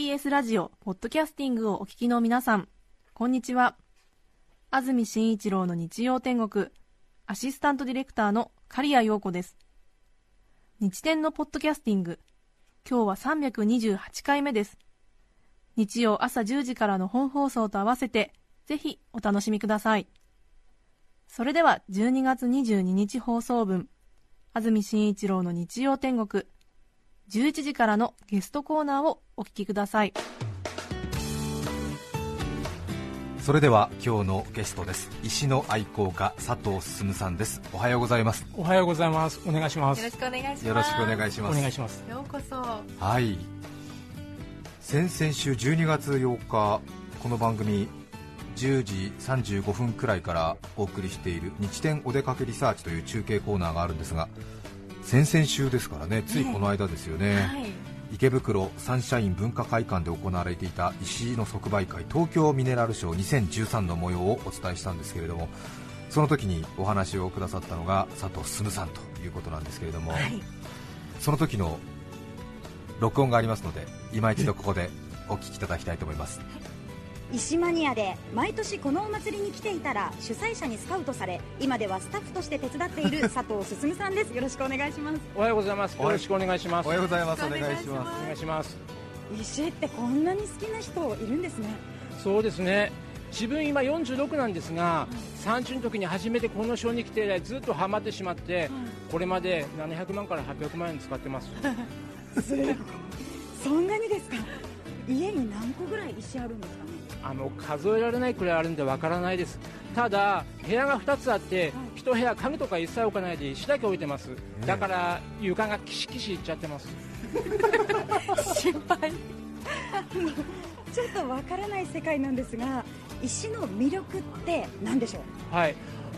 TBS ラジオ、ポッドキャスティングをお聞きの皆さん、こんにちは。安住紳一郎の日曜天国、アシスタントディレクターの刈谷陽子です。日天のポッドキャスティング、今日は328回目です。日曜朝10時からの本放送と合わせて、ぜひお楽しみください。それでは12月22日放送分、安住紳一郎の日曜天国、11時からのゲストコーナーをお聞きください。それでは今日のゲストです石の愛好家佐藤進さんですおはようございますおはようございます。お願いします。よろしくお願いします。よろしくお願いしおます願いします。ようこそ。はい先々週12月8日この番組10時35分くらいからお送りしている日天お出かけリサーチという中継コーナーがあるんですが先々週ですからねついこの間ですよね、はい。池袋サンシャイン文化会館で行われていた石井の即売会東京ミネラルショー2013の模様をお伝えしたんですけれどもその時にお話をくださったのが佐藤進さんということなんですけれども、はい。その時の録音がありますので今一度ここでお聞きいただきたいと思います石マニアで毎年このお祭りに来ていたら主催者にスカウトされ今ではスタッフとして手伝っている 佐藤進さんですよろしくお願いしますおはようございます。おはよろしくお願いします。おはようおございますお願いしま願いします。石ってこんなに好きな人いるんですねそうですね。自分今46なんですが、30の時に初めてこのショーに来て以来ずっとハマってしまって、これまで700万から800万円使ってます。そんなにですか？家に何個ぐらい石あるんですか？ねあの数えられないくらいあるんでわからないです。ただ部屋が2つあって、一部屋家具とか一切置かないで石だけ置いてます。だから床がキシキシいっちゃってます。心配 ちょっとわからない世界なんですが石の魅力って何でしょう？はい、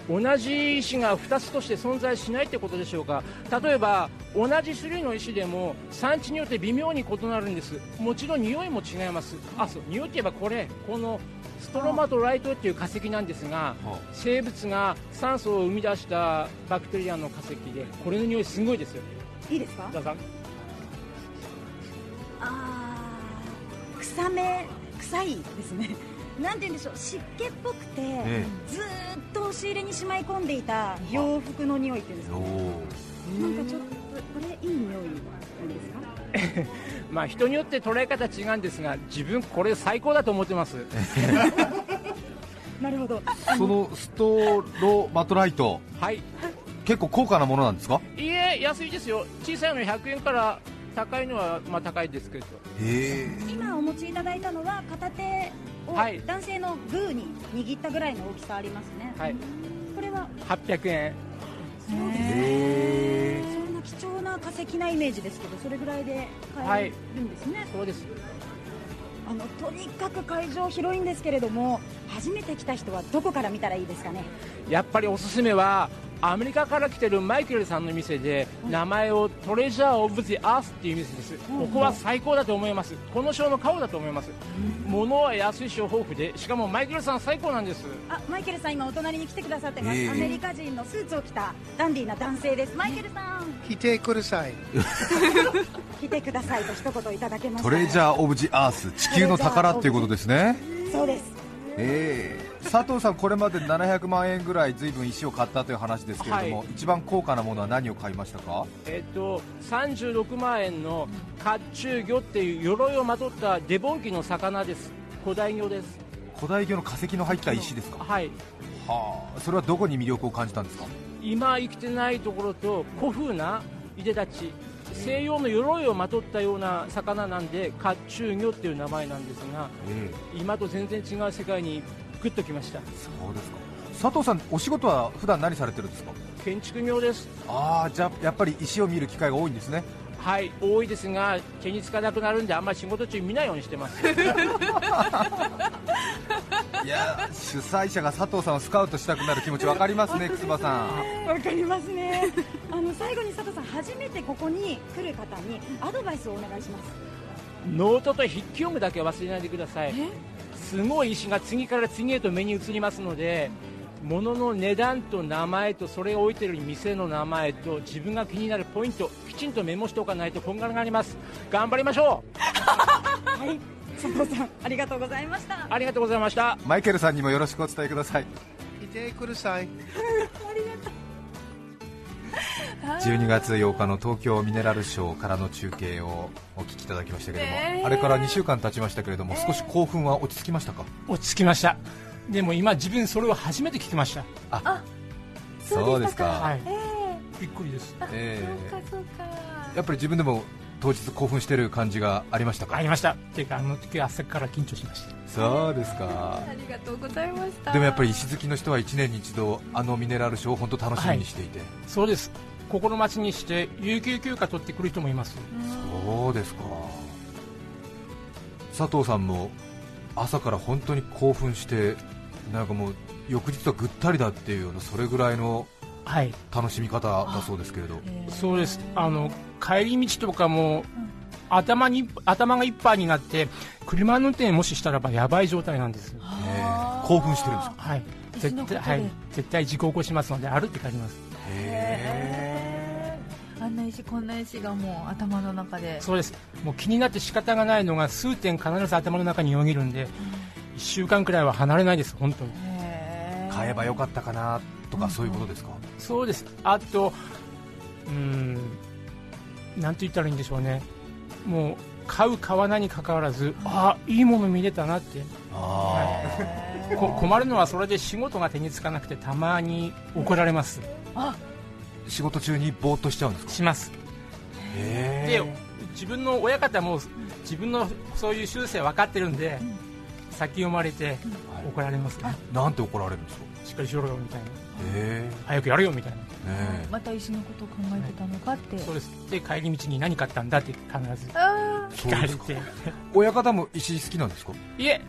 同じ石が2つとして存在しないってことでしょうか。例えば同じ種類の石でも産地によって微妙に異なるんです。もちろん匂いも違います。あそう匂いといえばこれこのストロマトライトっていう化石なんですが生物が酸素を生み出したバクテリアの化石でこれの匂いすごいですよ。いいですか？どうぞあー臭め臭いですねなんて言うんでしょう湿気っぽくて、えずーっと押し入れにしまい込んでいた洋服の匂いっていうんですか？おー。なんかちょっとこれいい匂いなんですか？まあ人によって捉え方違うんですが自分これ最高だと思ってます。なるほど。そのストロマトライト。はい。結構高価なものなんですか？いいえ安いですよ。小さいの100円から高いのはまあ高いですけど。今お持ちいただいたのは片手をはい。男性のグーに握ったぐらいの大きさありますね、はい。これは？800円。へそんな貴重な化石なイメージですけどそれぐらいで買えるんですね、そうです。あのとにかく会場広いんですけれども初めて来た人はどこから見たらいいですかね？やっぱりおすすめはアメリカから来てるマイケルさんの店で名前をトレジャー・オブ・ザ・アースっていう店です。ここは最高だと思います。このショーの顔だと思います。物は安いし豊富でしかもマイケルさん最高なんです。あマイケルさん今お隣に来てくださってます、ええ。アメリカ人のスーツを着たダンディーな男性です。マイケルさん。来てください。来てくださいと一言いただけましたトレジャー・オブ・ジ・アース。地球の宝っていうことですね。そうですええ。佐藤さん、これまで700万円ぐらいずいぶん石を買ったという話ですけれども、はい。一番高価なものは何を買いましたか？えっと36万円の甲冑魚っていう鎧をまとったデボン紀の魚です。古代魚です。古代魚の化石の入った石ですか？はい。はあ。それはどこに魅力を感じたんですか？今生きてないところと古風ないでたち西洋の鎧をまとったような魚なんで甲冑魚っていう名前なんですがええ今と全然違う世界にグッときました。そうですか。佐藤さん、お仕事は普段何されてるんですか？建築業です。ああじゃあやっぱり石を見る機会が多いんですね。はい多いですが手につかなくなるんであんまり仕事中見ないようにしてます。いや主催者が佐藤さんをスカウトしたくなる気持ち分かりますね、くつばさん。わかりますねあの最後に佐藤さん初めてここに来る方にアドバイスをお願いします。ノートと筆記用具だけ忘れないでください。すごい石が次から次へと目に映りますので物の値段と名前とそれを置いてる店の名前と自分が気になるポイントきちんとメモしておかないとこんがらがります。頑張りましょう。はい。佐藤さんありがとうございました。ありがとうございましたマイケルさんにもよろしくお伝えください。いてください。12月8日の東京ミネラルショーからの中継をお聞きいただきましたけれども、ねえあれから2週間経ちましたけれども、少し興奮は落ち着きましたか、落ち着きました。でも今自分それを初めて聞きました。そうですか、はい。びっくりです。えそうかそうか。ーやっぱり自分でも当日興奮してる感じがありましたか？ありました。っていうかあの時は朝から緊張しました。そうですか。ありがとうございました。でもやっぱり石好きの人は1年に一度あのミネラルショーを本当楽しみにしていて、そうです。心待ちにして有給休暇取ってくる人もいます。そうですか。佐藤さんも朝から本当に興奮してなんかもう翌日はぐったりだっていうようなそれぐらいのはい楽しみ方だそうですけれど。そうです。あの帰り道とかも、頭に頭がいっぱいになって車の運転もししたらばやばい状態なんです。えー興奮してるんですか？はい。絶対はい。絶対事故起こしますので歩って帰ります。へあんな石こんな石がもう頭の中で。そうです。もう気になって仕方がないのが数点必ず頭の中によぎるんで、1週間くらいは離れないです本当に。買えばよかったかなとかそういうことですか、そうです。あとうーんなんて言ったらいいんでしょうね。もう買う買わないにかかわらずあいいもの見れたなって。困るのはそれで仕事が手につかなくてたまに怒られます。ー仕事中にぼーっとしちゃうんですか？します。へで自分の親方も自分のそういう習性分かってるんで、先読まれて怒られますね、なんて怒られるんですか？しっかりしろよみたいな。へ早くやれよみたいな。えねまた石のことを考えてたのかって。そうです。で帰り道に何買ったんだって必ずあえ聞かれて。親方も石好きなんですか？いえ。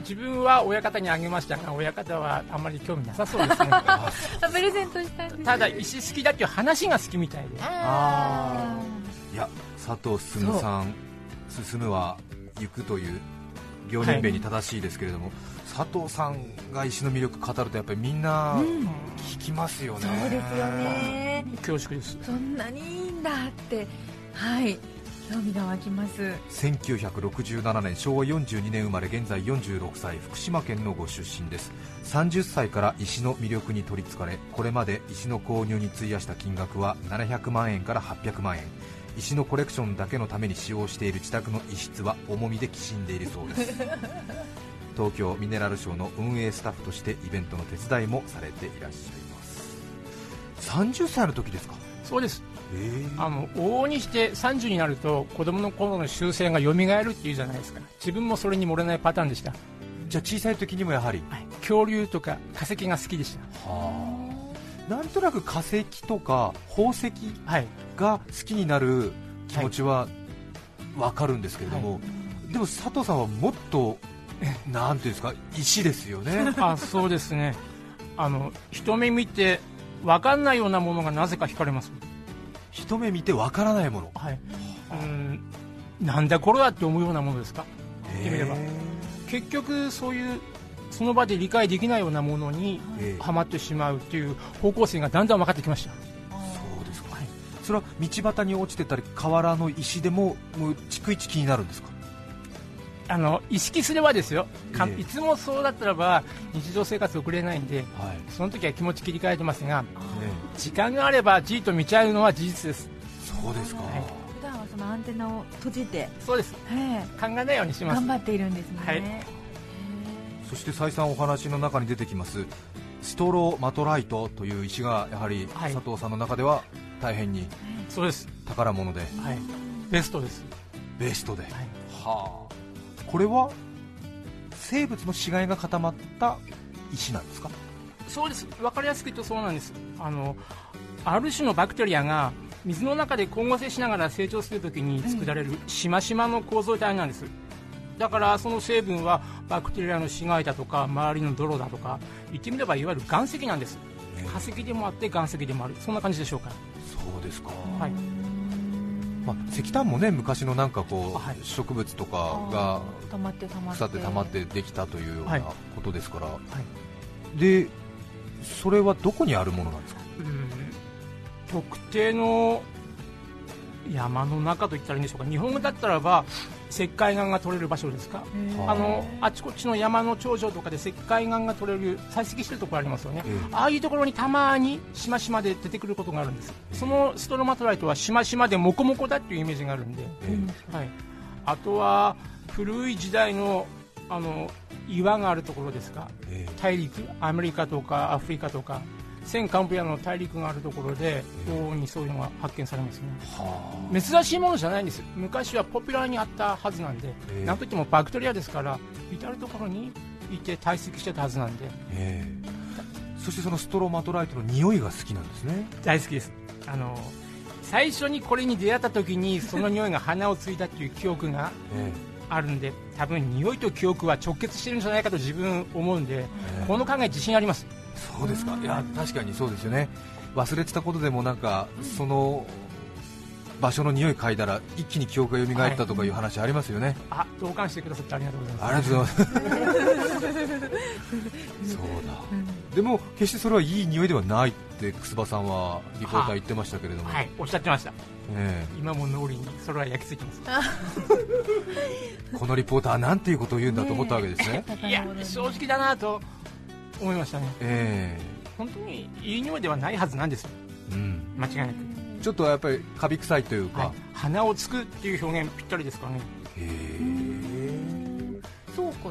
自分は親方にあげましたが親方はあんまり興味なさそうですね。ー あプレゼントしたんですただ石好きだっていう話が好きみたいで。あいや佐藤進さん進むは行くという両人弁に正しいですけれども、佐藤さんが石の魅力語るとやっぱりみんな聞きますよね、ーそうですよね。恐縮です。そんなにいいんだって。はい。興味が湧きます。1967年昭和42年生まれ現在46歳福島県のご出身です。30歳から石の魅力に取りつかれこれまで石の購入に費やした金額は700万円から800万円。石のコレクションだけのために使用している自宅の一室は重みできしんでいるそうです 東京ミネラルショーの運営スタッフとしてイベントの手伝いもされていらっしゃいます。30歳の時ですか？そうです。え。あの往々にして30になると子供の頃の習性が蘇るっていうじゃないですか。自分もそれに漏れないパターンでした、じゃあ小さい時にもやはり？はい、恐竜とか化石が好きでした。なんとなく化石とか宝石はい。が好きになる気持ちは分かるんですけれども、でも佐藤さんはもっと、なんていうんですか、石ですよね、あそうですね。あの一目見て分かんないようなものがなぜか惹かれます。一目見て分からないもの、はい。うんなんだこれはって思うようなものですか？てみれば。へ結局そういうその場で理解できないようなものにええ。はまってしまうっていう方向性がだんだん分かってきました。そうですか、はい。それは道端に落ちてたり、河原の石でも、もう逐一気になるんですか、あの意識すればですよ、かえ。えいつもそうだったらば日常生活送れないんではい。その時は気持ち切り替えてますがね時間があればじっと見ちゃうのは事実です。そうですか、はい。普段はそのアンテナを閉じて、そうです。はい考えないようにします。頑張っているんですね、はい。へそして再三お話の中に出てきます、ストロマトライトという石がやはりはい。佐藤さんの中では大変にそうです。宝物で、はい。ベストです。ベストで。はい。はあこれは生物の死骸が固まった石なんですか？そうです。分かりやすく言うとそうなんです。あのある種のバクテリアが水の中で光合成しながら成長するときに作られるしましまの構造体なんです。だからその成分はバクテリアの死骸だとか周りの泥だとか言ってみればいわゆる岩石なんです。化石でもあって岩石でもある。そんな感じでしょうか。そうですか、はいまあ、石炭もね昔のなんかこう、はい。植物とかが溜まって溜まって。腐って溜まってできたというようはない。ことですから、でそれはどこにあるものなんですか？うん。特定の山の中といったらいいんでしょうか。日本語だったらば石灰岩が取れる場所ですか。あのあちこちの山の頂上とかで石灰岩が取れる採石してるところありますよね、ええ。ああいうところにたまにしましまで出てくることがあるんです。そのストロマトライトはしましまでモコモコだっていうイメージがあるんで、えはい、あとは古い時代のあの岩があるところですか。ええ。大陸アメリカとかアフリカとか戦カンブリアの大陸があるところで往々にそういうのが発見されますね。は珍しいものじゃないんです。昔はポピュラーにあったはずなんで、ええ。なんといってもバクテリアですから至る所にいて堆積してたはずなんで。そしてそのストロマトライトの匂いが好きなんですね。大好きです。あの最初にこれに出会った時にその匂いが鼻をついたっていう記憶がえ。あるんで多分匂いと記憶は直結してるんじゃないかと自分思うんで、ええ。この考え自信ありますそうですか。いや確かにそうですよね。忘れてたことでもなんかその場所の匂い嗅いだら一気に記憶が蘇ったとかいう話ありますよね、あ同感してくださってありがとうございます。ありがとうございます。そうだ、でも決してそれはいい匂いではないって楠葉さんはリポーター言ってましたけれども、はいおっしゃってました。え今も脳裏にそれは焼き付いてます。え このリポーターはなんていうことを言うんだと思ったわけですね。いや正直だなと思いましたね。え本当にいい匂いではないはずなんです。よえうん、間違いなく、ちょっとやっぱりカビ臭いというか、はい、鼻をつくっていう表現ぴったりですからね。へえ。倉庫とか。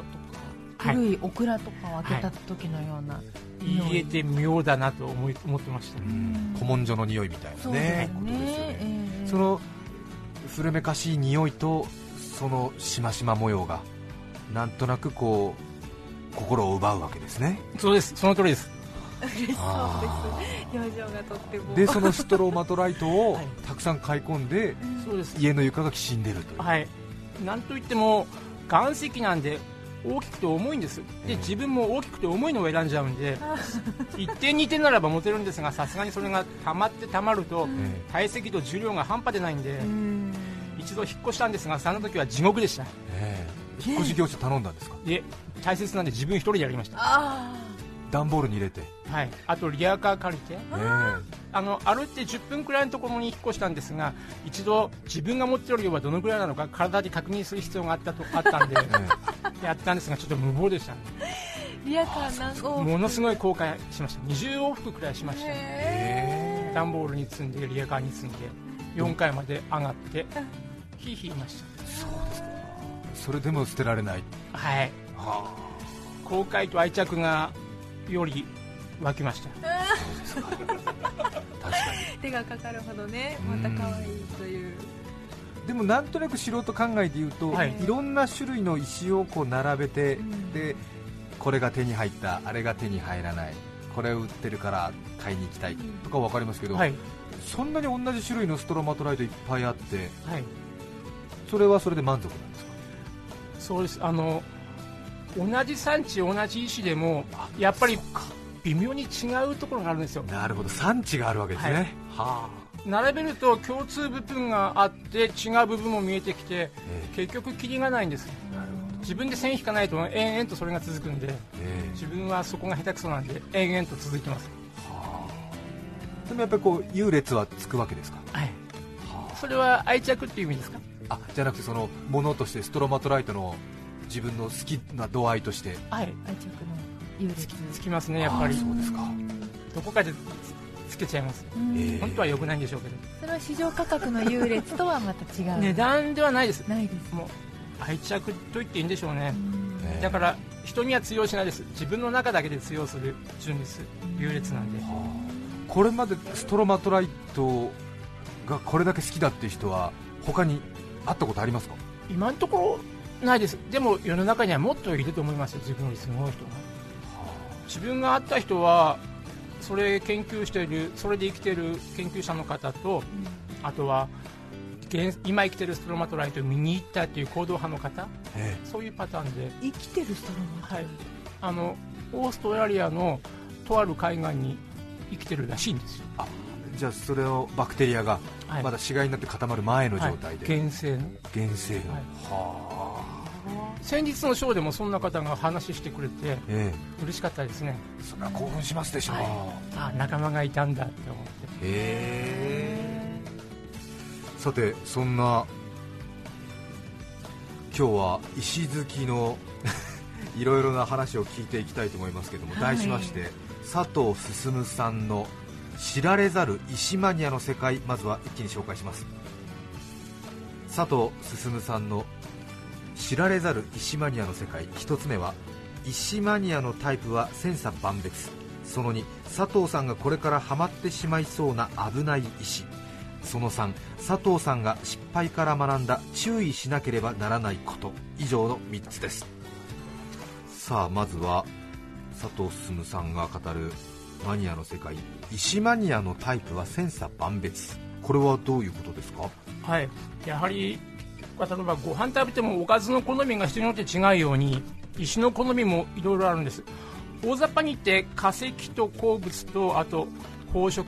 はい古い。オクラとかを開けた時のような、言えて妙だなと思い思ってました、うん。古文書の匂いみたいなね。ね。ことですよね、ええ。その古めかしい匂いとそのしましま模様がなんとなくこう心を奪うわけですね。そうです。その通りです。あ表情がとっても。ーでそのストロマトライトをはい。たくさん買い込んでそうです。家の床がきしんでるという、はい。なんといっても岩石なんで大きくて重いんですでええ。自分も大きくて重いのを選んじゃうんで 1点2点ならば持てるんですがさすがにそれが溜まって溜まるとえ体積と重量が半端でないんでうん。一度引っ越したんですがその時は地獄でした。えええ引っ越し業者頼んだんですかで大切なんで自分一人でやりました。あ段ボールに入れて、はい。あとリアカー借りて。えあの歩いて10分くらいのところに引っ越したんですが一度自分が持ってる量はどのくらいなのか体で確認する必要があったと あったんでええ。やったんですがちょっと無謀でしたね。ーリアカー何個ものすごい後悔しました。20往復くらいしました。ねえ。段ボールに積んでリアカーに積んで4階まで上がってヒーヒー言いましそれでも捨てられない。たはい後悔と愛着がより湧きました。確かに。手がかかるほどね。うん。また可愛いという。でもなんとなく素人考えで言うと、はい。い、ろんな種類の石をこう並べて、ん。でこれが手に入ったあれが手に入らないこれを売ってるから買いに行きたいとか分かりますけど、はい。そんなに同じ種類のストロマトライトいっぱいあってはい。それはそれで満足なんですか？そうです。あの同じ産地同じ石でもやっぱり微妙に違うところがあるんですよ。なるほど。産地があるわけですね、はあ。並べると共通部分があって違う部分も見えてきてえ結局キリがないんです。えなるほど、自分で線引かないと延々とそれが続くんでえ自分はそこが下手くそなんで延々と続いてます。えはあ。でもやっぱりこう優劣はつくわけですか、はい。はそれは愛着っていう意味ですか？あ、あじゃなくてそのものとしてストロマトライトの自分の好きな度合いとして。はい愛着の優劣。つきますねやっぱり。あそうですか、どこかでつけちゃいます。本当は良くないんでしょうけそれは市場価格の優劣とはまた違どう。値段ではないです。ないです。もう愛着と言っていいんでしょうね。ええだから人には通用しないです。自分の中だけで通用する純烈優劣なんで。これまでストロマトライトがこれだけ好きだっていう人は他に会ったことありますか？今のところないです。でも世の中にはもっといると思いますよ。自分よりすごい人が。自分が会った人はそれ研究しているそれで生きている研究者の方と、あとは現今生きているストロマトライトを見に行ったという行動派の方。えそういうパターンで、生きてるストロマトはい、あのオーストラリアのとある海岸に生きてるらしいんですよ、えじゃあそれをバクテリアがはい。まだ死骸になって固まる前の状態で、はい、原生の。原生の、はい。はあ。先日のショーでもそんな方が話してくれてえ嬉しかったですね。えそれは興奮しますでしょう、はい。あ仲間がいたんだって思って。へえ。さてそんな今日は石好きの いろいろな話を聞いていきたいと思いますけども、題しまして佐藤進さんの知られざる石マニアの世界まずは一気に紹介します。佐藤進さんの知られざる石マニアの世界一つ目は石マニアのタイプは千差万別。その2佐藤さんがこれからハマってしまいそうな危ない石。その3佐藤さんが失敗から学んだ注意しなければならないこと。以上の3つです。さあまずは佐藤進さんが語るマニアの世界石マニアのタイプは千差万別。これはどういうことですか？はい、やはり例えばご飯食べてもおかずの好みが人によって違うように石の好みもいろいろあるんです。大雑把に言って化石と鉱物とあと宝飾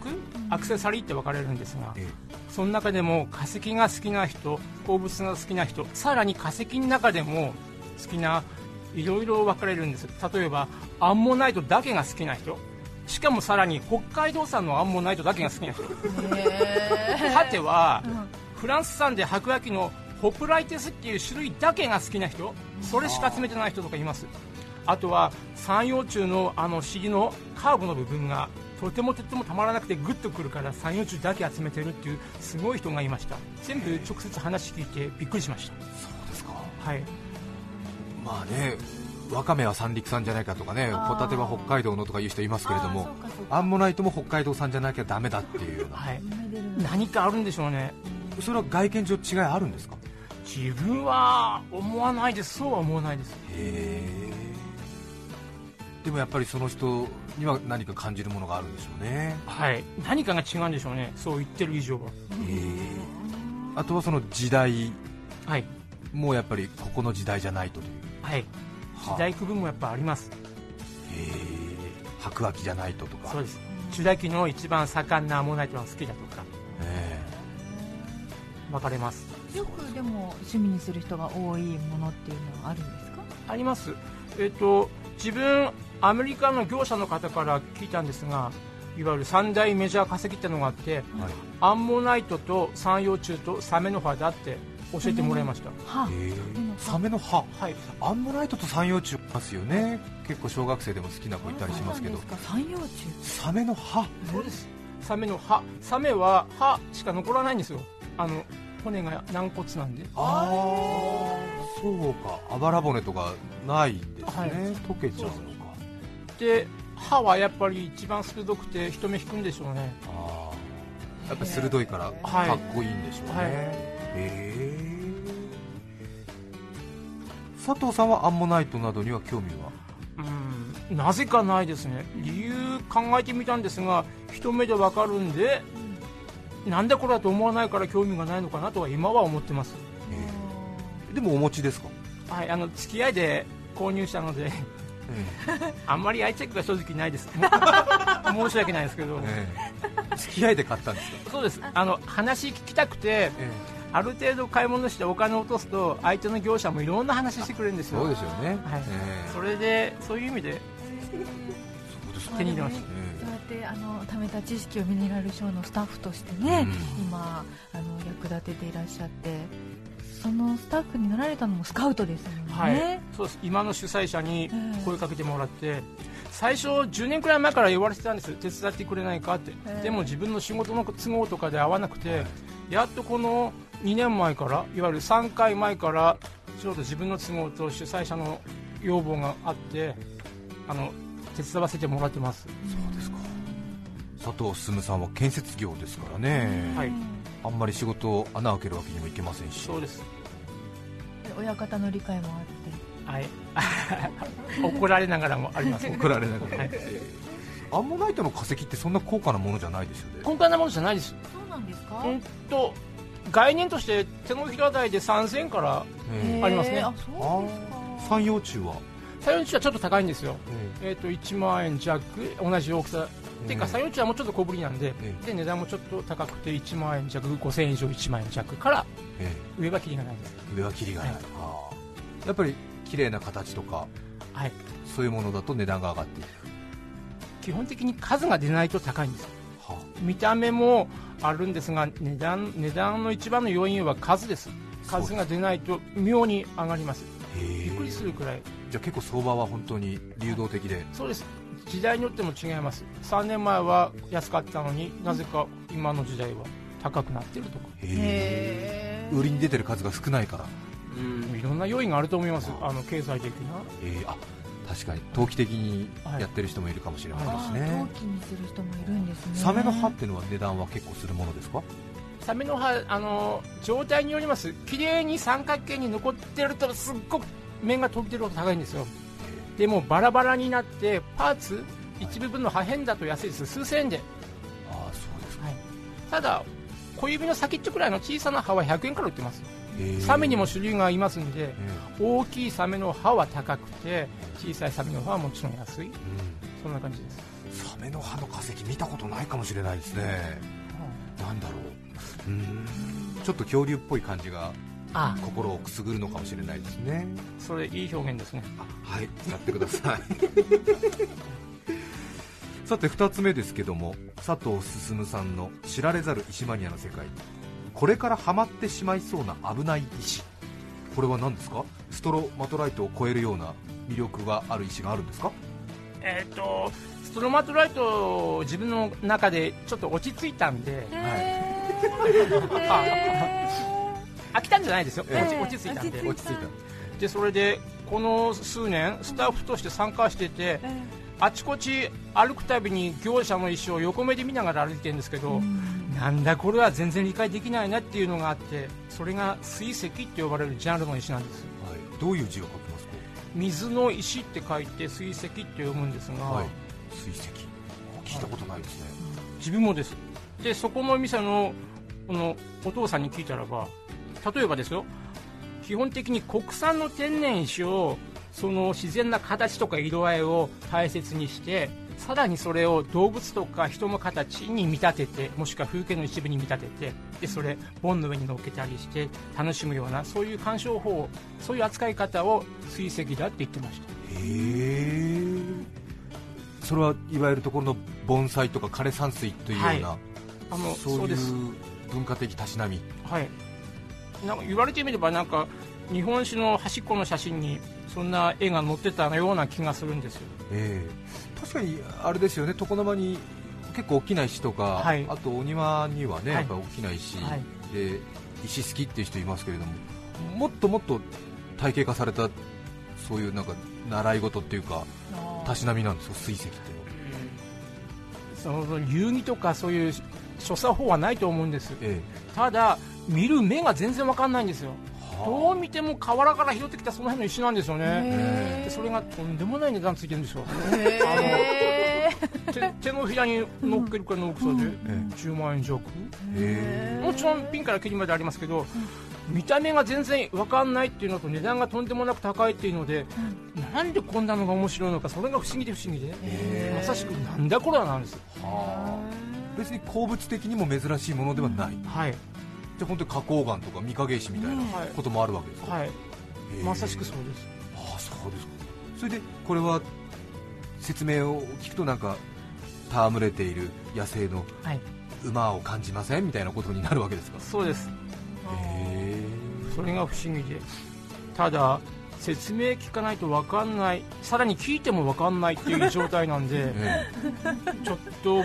アクセサリーって分かれるんですがえ。その中でも化石が好きな人鉱物が好きな人さらに化石の中でも好きないろいろ分かれるんです。例えばアンモナイトだけが好きな人しかもさらに北海道産のアンモナイトだけが好きな人。果ては、フランス産で白焼きのホプライテスっていう種類だけが好きな人。それしか集めてない人とかいます。あとは三葉虫のあの尻のカーブの部分がとてもとてもたまらなくてグッとくるから三葉虫だけ集めてるっていうすごい人がいました。全部直接話聞いてびっくりしましそうですか。たはい。まあねわかめは三陸産じゃないかとかねホタテは北海道のとかいう人いますけれどもアンモナイトも北海道産じゃなきゃダメだっていうような。はい。何かあるんでしょうね。それは外見上違いあるんですか？自分は思わないです。そうは思わないです。へえでもやっぱりその人には何か感じるものがあるんでしょうね。はい。何かが違うんでしょうね。そう言ってる以上は。へえあとはその時代はい。もやっぱりここの時代じゃないとという。はい時代区分もやっぱあります。へえ白亜紀じゃないととか。そうです。中大期の一番盛んなアンモナイトが好きだとか。え分かれます。よくでも趣味にする人が多いものっていうのはあるんですか？あります。えっ、と自分アメリカの業者の方から聞いたんですがいわゆる三大メジャー化石ってのがあってえはい。アンモナイトと三葉虫とサメの葉だって教えてもらいました、サメの葉はい。アンモナイトと三葉虫。いますよね。結構小学生でも好きな子いたりしますけど。三葉虫。サメの葉そうです。サメの葉サメは葉しか残らないんですよ。あの骨が軟骨なんで。ああそうか。あばら骨とかないんですね、はい。溶けちゃうのか。で歯はやっぱり一番鋭くて人目引くんでしょうね。ああやっぱり鋭いからはい。かっこいいんでしょうね、はい。へえ佐藤さんはアンモナイトなどには興味は？うんなぜかないですね。理由考えてみたんですが一目でわかるんでなんでこれだと思わないから興味がないのかなとは今は思ってます。でもお持ちですか、はいあの付き合いで購入したのであんまり愛着が正直ないです。申し訳ないですけど。ええ。付き合いで買ったんですか、そうです。あの話聞きたくてえある程度買い物してお金を落とすと相手の業者もいろんな話してくれるんですよ。そうですよね、はい。ええ。それでそういう意味でそうです手に入れました。えそうやってあの貯めた知識をミネラルショーのスタッフとしてね、うん。今あの役立てていらっしゃってそのスタッフになられたのもスカウトですもんね、はい、そうです。今の主催者にええ。声かけてもらって、最初10年くらい前から言われてたんです。手伝ってくれないかって、ええ。でも自分の仕事の都合とかで合わなくて、やっとこの2年前からいわゆる3回前からちょうど自分の都合と主催者の要望があってあの手伝わせてもらってます。そうですか。佐藤進さんは建設業ですからね、はい。あんまり仕事を穴開けるわけにもいけませんし。そうです。親方の理解もあって。はい。怒られながらもあります。怒られながら、はい。アンモナイトの化石ってそんな高価なものじゃないですよね。今回なものじゃないです。そうなんですか？うんと概念として手のひら台で3000からえありますね。あそうですか。三葉虫は、採用値はちょっと高いんですよ。ええー、と1万円弱同じ大きさ。っていうかうん採用値はもうちょっと小ぶりなんでえで値段もちょっと高くて1万円弱5000円以上1万円弱からえ上は切りがないです。上はキリがない、はい。やっぱり綺麗な形とかはい。そういうものだと値段が上がっていく、基本的に数が出ないと高いんですは見た目もあるんですが値段値段の一番の要因は数です。数が出ないと妙に上がります。びっくりするくらい。じゃあ結構相場は本当に流動的で、そうです。時代によっても違います。3年前は安かったのになぜか今の時代は高くなってるとか。へえ。売りに出てる数が少ないから、いろんな要因があると思います。あ。の経済的な。え。ー、あ確かに。投機的にやってる人もいるかもしれませんしね、陶器にする人もいるんですねサメの歯っていうのは値段は結構するものですかサメの歯あの状態によります。綺麗に三角形に残ってるとすっごく面が飛び出るほど高いんですよ。でもバラバラになってパーツ一部分の破片だと安いです。数千円で。ああそうですか、ただ小指の先っちょくらいの小さな歯は100円から売ってますサメにも種類がいますんでえ大きいサメの歯は高くて小さいサメの歯はもちろん安い。ーうん。そんな感じです、サメの歯の化石見たことないかもしれないですね。なんだろう。うーん。ちょっと恐竜っぽい感じがあ。心をくすぐるのかもしれないですね。それいい表現ですね。あはい。使ってください。さて2つ目ですけども佐藤進さんの知られざる石マニアの世界これからハマってしまいそうな危ない石これは何ですか？ストロマトライトを超えるような魅力がある石があるんですか？えっ、とストロマトライト自分の中でちょっと落ち着いたんで。飽きたんじゃないですよ、ええ落ち落ち着いたんで。落ち着いた。でそれでこの数年スタッフとして参加しててあちこち歩くたびに業者の石を横目で見ながら歩いてるんですけど、なんだこれは全然理解できないなっていうのがあってそれが水石って呼ばれるジャンルの石なんです。はい、どういう字を書きます水の石って書いて水石って読むんですが、かはい。水石。聞いたことないですね。自分もです。でそこの店のこのお父さんに聞いたらば例えばですよ基本的に国産の天然石をその自然な形とか色合いを大切にしてさらにそれを動物とか人の形に見立ててもしくは風景の一部に見立ててでそれ盆の上に乗っけたりして楽しむようなそういう鑑賞法そういう扱い方を水石だって言ってました。へえそれはいわゆるところの盆栽とか枯山水というような、はい。あのそういう文化的たしなみ。はい、なんか言われてみればなんか日本史の端っこの写真にそんな絵が載ってたような気がするんですよ。ええ。確かにあれですよね。床の間に結構大きな石とか、はい。あとお庭にはね、はい。やっぱり大きな石、はい。で石好きっていう人いますけれどももっともっと体系化されたそういうなんか習い事っていうかたしなみなんですよ水石っていうのは。その遊戯とかそういう所作法はないと思うんです。えただ見る目が全然わかんないんですよ。えどう見ても河原から拾ってきたその辺の石なんですよね。それがとんでもない値段ついてるんですよ。へ手手のひらに乗っけるくらいの大きさでえ10万円弱。ええもちろんピンからキリまでありますけど、見た目が全然わかんないっていうのと値段がとんでもなく高いっていうので、なんでこんなのが面白いのかそれが不思議で不思議で、えまさしくなんだこれはなんですはあ。別に鉱物的にも珍しいものではない、はいじゃあ本当に花崗岩とか御影石みたいなはい。こともあるわけですか、はい。まさしくそうです。ああそうですか。それでこれは説明を聞くとなんか戯れている野生のはい。馬を感じませんみたいなことになるわけですか？そうです。へそれが不思議で。ただ説明聞かないとわかんない。さらに聞いてもわかんないっていう状態なんで えちょっと不思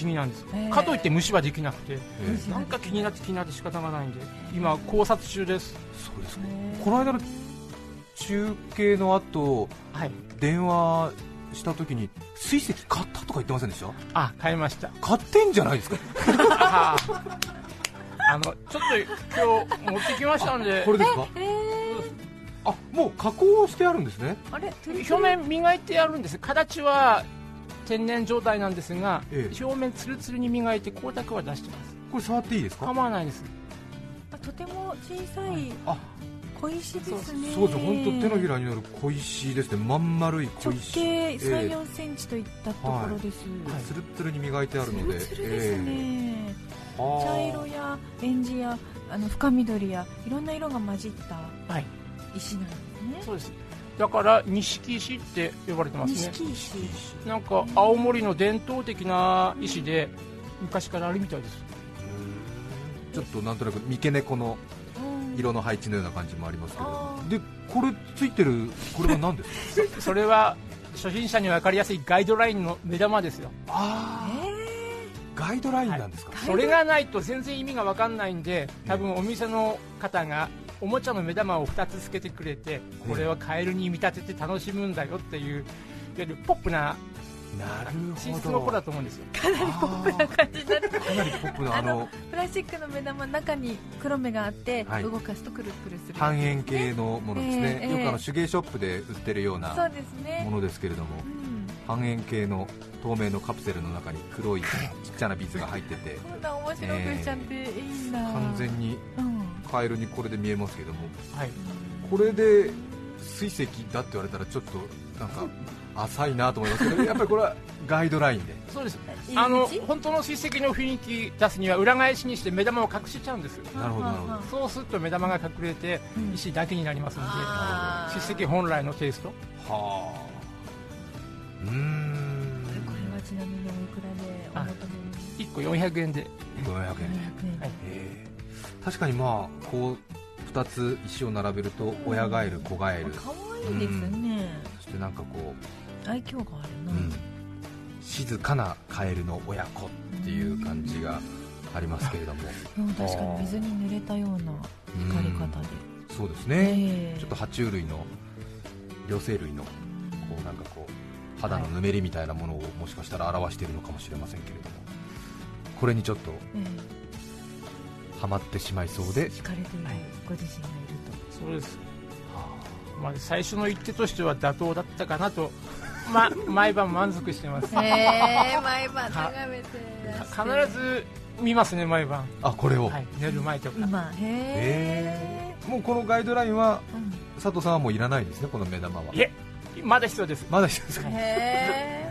議なんです、ええ。かといって無視はできなくてええ。なんか気になって気になって仕方がないんで今考察中です。そうですか。この間の中継の後はい。電話した時に水石買った？とか言ってませんでした？あ買いました。買ってんじゃないですか？ああのちょっと今日持ってきましたんで。これですか？あもう加工してあるんですね。あれ表面磨いてあるんです。形は天然状態なんですが、ええ。表面ツルツルに磨いて光沢は出してます。これ触っていいですか？構わないです。とても小さいあ小石ですね。そうです本当手のひらに乗る小石ですね。まん丸い小直石径え3、え4センチといったところです、つるつるに磨いてあるので。ツルツルですね、え茶色やエンジやあの深緑やいろんな色が混じったはい石なんですね。そうです。だから錦石って呼ばれてますね。錦石。なんか青森の伝統的な石で昔からあるみたいです。ちょっとなんとなく三毛猫のうん。色の配置のような感じもありますけど。でこれついてるこれは何ですか？それは初心者に分かりやすいガイドラインの目玉ですよ。ああガイドラインなんですか、それがないと全然意味が分かんないんで多分お店の方がおもちゃの目玉を2つつけてくれてこれはカエルに見立てて楽しむんだよっていういわゆるポップななる進ほど。出の子だと思うんですよかなりポップな感じになるかなりポップなあのプラスチックの目玉の中に黒目があって、はい。動かすとくるくるする半円形のものですね、ええええ。よくあの手芸ショップで売ってるようなものですけれどもうん。半円形の透明のカプセルの中に黒いちっちゃなビーズが入っててこんな面白くしちゃっていいんだ、完全にうんカエルにこれで見えますけども。はい。これで水石だって言われたらちょっとなんか浅いなと思いますけど やっぱりこれはガイドラインで。そうですあの本当の水石の雰囲気出すには裏返しにして目玉を隠しちゃうんです。なるほどなるほど。そうすると目玉が隠れてうん。石だけになりますので。あー。水石本来のテイスト。はあ。うーん。これはちなみにおいくらでお求めに1個400円で。500円400円、はい。へえ確かにまあこう2つ石を並べると親ガエル子ガエル。かわいいですね、そしてなんかこ愛嬌があるう、な、うん、静かなカエルの親子っていう感じがありますけれども。うん確かに水に濡れたような光り方で、そうですね、ええ。ちょっと爬虫類の両生類のこうなんかこう肌のぬめりみたいなものをもしかしたら表しているのかもしれませんけれども。これにちょっとえハマってしまいそうで。え惹かれているご自身がいるそうです、まあ、最初の一手としては妥当だったかなと、ま、毎晩満足してます。え毎晩眺めて必ず見ますね毎晩、あこれを、はい、寝る前とか。今へへえもうこのガイドラインはうん。佐藤さんはもういらないんですねこの目玉は。いえまだ必要です。まだ一緒ですか？へへえ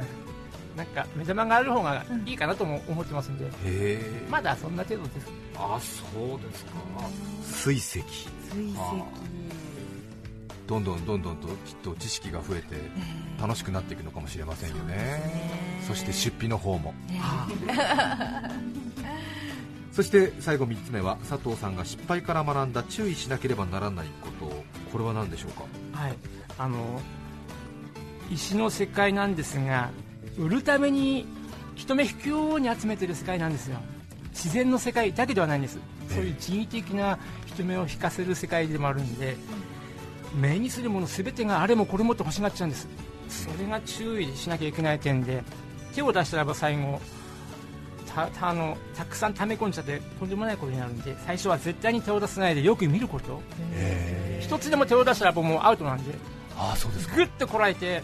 なんか目玉がある方がいいかなとも思ってますんで、え。まだそんな程度です。あそうですか。水石。水石。はどんどんどんどんときっと知識が増えて楽しくなっていくのかもしれませんよね。そして出費の方も。そして最後3つ目は佐藤さんが失敗から学んだ注意しなければならないこと。これは何でしょうか？はい。あの石の世界なんですが売るために人目引くように集めてる世界なんですよ。自然の世界だけではないんです。そういう人為的な人目を引かせる世界でもあるんで目にするもの全てがあれもこれもと欲しがっちゃうんです。それが注意しなきゃいけない点で手を出したらば最後たたあのたくさん溜め込んじゃってとんでもないことになるんで最初は絶対に手を出さないでよく見ること。一つでも手を出したらもうアウトなんで。ああそうですか。ぐっとこらえて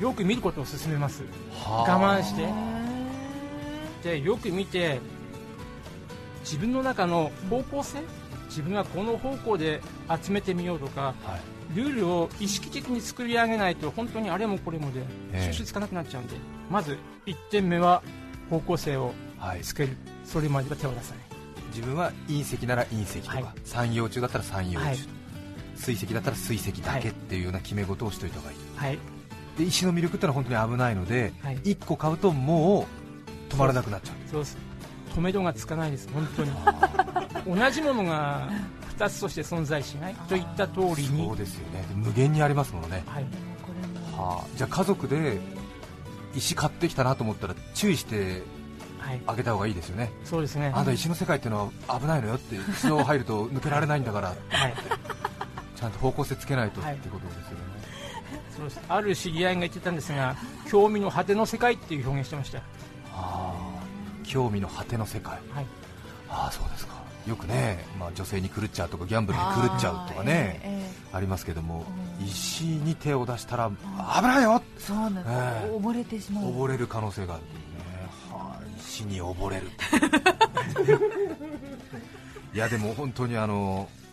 よく見ることを勧めます。はあ。我慢して。でよく見て自分の中の方向性？自分はこの方向で集めてみようとかはい。ルールを意識的に作り上げないと本当にあれもこれもでええ。収集つかなくなっちゃうんで、まず1点目は方向性をはい。つける。それまでは手を出さない。自分は隕石なら隕石とか、はい。三葉虫だったら三葉虫、はい。水石だったら水石だけっていうような決め事をしといた方がいい。はいで石の魅力ってのは本当に危ないので、はい。1個買うともう止まらなくなっちゃう。そうです。止めどがつかないです。本当に。同じものが2つとして存在しない。といった通りに。そうですよね。で無限にありますものね、はい。これもはあ、じゃあ家族で石買ってきたなと思ったら注意してはい。あげた方がいいですよね。そうですね。あんた石の世界っていうのは危ないのよって一度入ると抜けられないんだから。はい。ちゃんと方向性つけないとはいってことですそうですある知り合いが言ってたんですが興味の果ての世界っていう表現してましたはあ興味の果ての世界。はい。ああそうですか。よくね、まあ、女性に狂っちゃうとかギャンブルに狂っちゃうとかねあーええありますけども、うん。石に手を出したら危ないよ！そうなんです、ええ。溺れてしまう。溺れる可能性があるっていうね、はあ、石に溺れる。いやでも本当にあの、うん、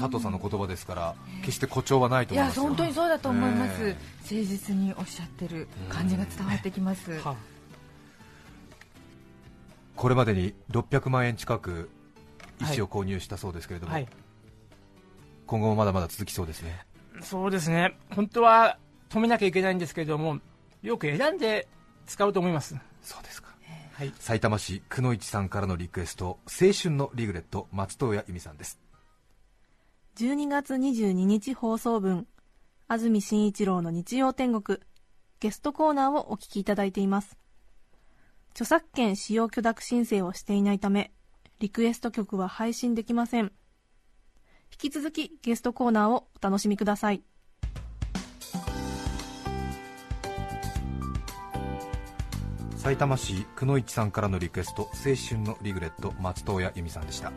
佐藤さんの言葉ですから決して誇張はないといや思いますよ。本当にそうだと思います、え誠実におっしゃってる感じが伝わってきます、はこれまでに600万円近く石を購入したそうですけれども、はい、今後もまだまだ続きそうですね。そうですね、本当は止めなきゃいけないんですけれども、よく選んで使うと思います。そうですか。はい、埼玉市久野市さんからのリクエスト青春のリグレット松任谷由実さんです12月22日放送分安住紳一郎の日曜天国ゲストコーナーをお聞きいただいています。著作権使用許諾申請をしていないためリクエスト曲は配信できません。引き続きゲストコーナーをお楽しみください。埼玉市久野市さんからのリクエスト青春のリグレット松任谷由実さんでした。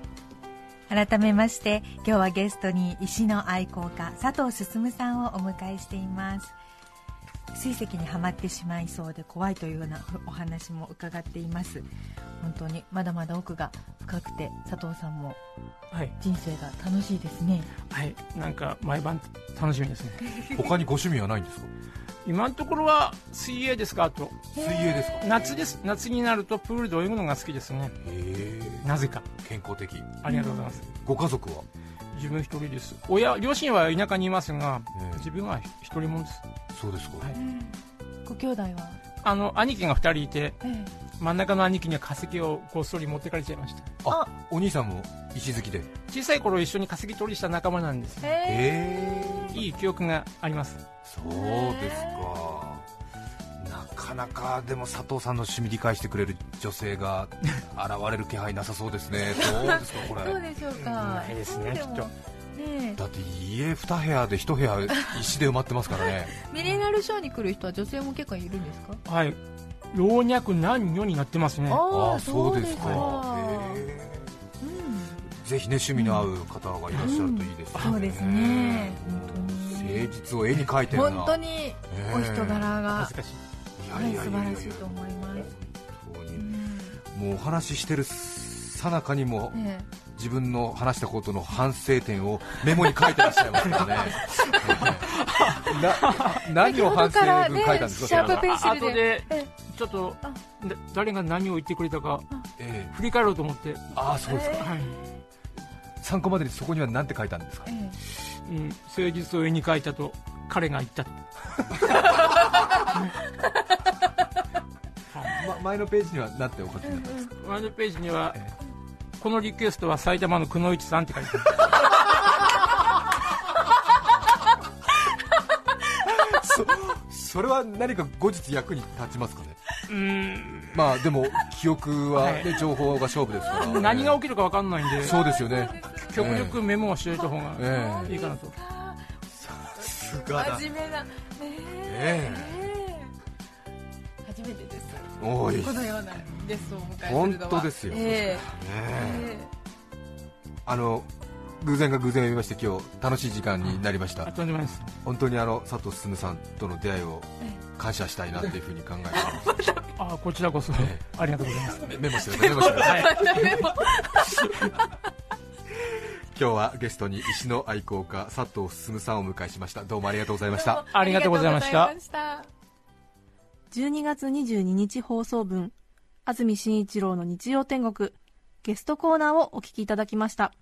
改めまして今日はゲストに石の愛好家佐藤進さんをお迎えしています。水石にはまってしまいそうで怖いというようなお話も伺っています。本当にまだまだ奥が深くて佐藤さんもはい、人生が楽しいですね。はい、なんか毎晩楽しみですね。他にご趣味はないんですか？今のところは水泳ですか、あと水泳ですか？夏です、夏になるとプールで泳ぐのが好きですね。へえなぜか。健康的ありがとうございます。ご家族は、自分一人です。親、両親は田舎にいますが、ええ自分は一人もんです。そうですか、はいご兄弟は、あの兄貴が二人いて、え真ん中の兄貴には化石をごっそり持ってかれちゃいました。あお兄さんも石好きで？へ小さい頃一緒に化石取りした仲間なんです。えいい記憶があります。そうですかなかなかでも佐藤さんの趣味理解してくれる女性が現れる気配なさそうですね。どうですかこどうれでしょうか？ないですね。きっとねだって家2部屋で1部屋石で埋まってますからね。えミネラルショーに来る人は女性も結構いるんですか？はい。老若男女になってますね。ああそうですか。か。へえぜひね趣味の合う方がいらっしゃるといいですね、そうですね。本誠実を絵に描いてるな。本当にお人柄が。恥ずかしい。はい素晴らしいと思います。本当に。うんもうお話ししてるさなかにもね自分の話したことの反省点をメモに書いてらっしゃいますからね。な何を反省文書いたんですか？シャープペンシルで後でえちょっと誰が何を言ってくれたかええ。振り返ろうと思って、ああそうですか、はい。参考までにそこには何て書いたんですか？ええ。うん、誠実を絵に描いたと彼が言った。と ま、前のページには何てお書きになったんですか、前のページには、えこのリクエストは埼玉の久野市さんって書いてある。そそれは何か後日役に立ちますかね？うん。まあでも記憶は、ねは情報が勝負ですから、何が起きるか分かんないんで。そうですよね。極力メモをしておいた方がええ。いいかなと、すがだ。真面目なねえこのようなゲストをお迎えするのは。本当ですよ。ええ。ねえ。あの偶然が偶然を呼びまして今日楽しい時間になりました。本当にあの佐藤進さんとの出会いを感謝したいなっていうふうに考えてます。あこちらこそ、えありがとうございます。メメモしてくださいメモしてください。今日はゲストに石の愛好家佐藤進さんをお迎えしました。どうもありがとうございました。ありがとうございました12月22日放送分安住紳一郎の日曜天国ゲストコーナーをお聞きいただきました。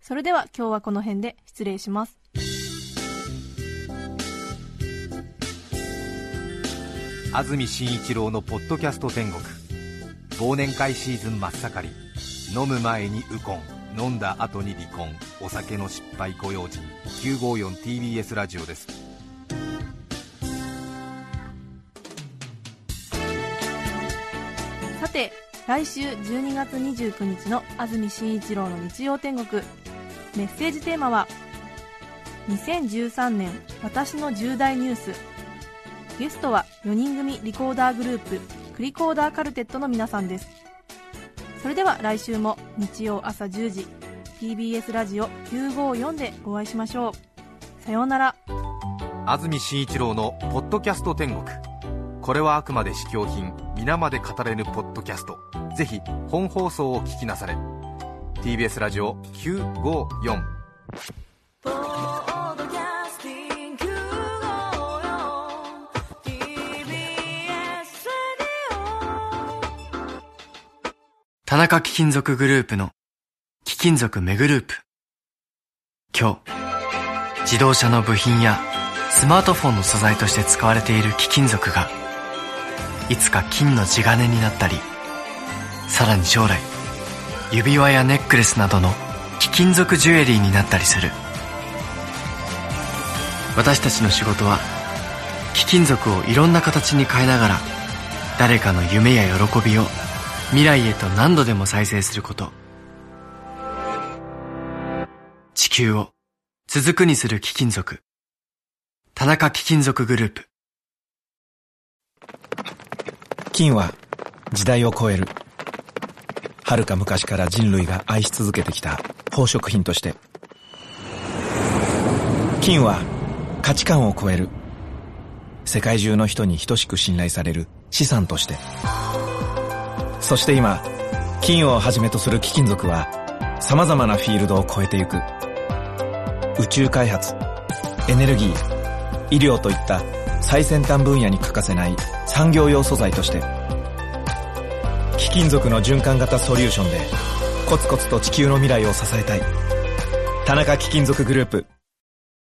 それでは今日はこの辺で失礼します。安住紳一郎のポッドキャスト天国。忘年会シーズン真っ盛り。飲む前にウコン。飲んだ後に離婚。お酒の失敗ご用心。954TBS ラジオです。来週12月29日の安住紳一郎の日曜天国。メッセージテーマは2013年私の重大ニュース。ゲストは4人組リコーダーグループクリコーダーカルテットの皆さんです。それでは来週も日曜朝10時 TBS ラジオ954でお会いしましょう。さようなら。安住紳一郎の「ポッドキャスト天国」これはあくまで試供品皆まで語れぬポッドキャスト。ぜひ本放送を聞きなされ。TBS ラジオ954田中貴金属グループの貴金属メグループ。今日自動車の部品やスマートフォンの素材として使われている貴金属がいつか金の地金になったりさらに将来指輪やネックレスなどの貴金属ジュエリーになったりする。私たちの仕事は貴金属をいろんな形に変えながら誰かの夢や喜びを未来へと何度でも再生すること。地球を続くにする貴金属。田中貴金属グループ。金は時代を超える。遥か昔から人類が愛し続けてきた宝飾品として。金は価値観を超える。世界中の人に等しく信頼される資産として。そして今金をはじめとする貴金属は様々なフィールドを超えてゆく。宇宙開発エネルギー医療といった最先端分野に欠かせない産業用素材として貴金属の循環型ソリューションでコツコツと地球の未来を支えたい。田中貴金属グループ。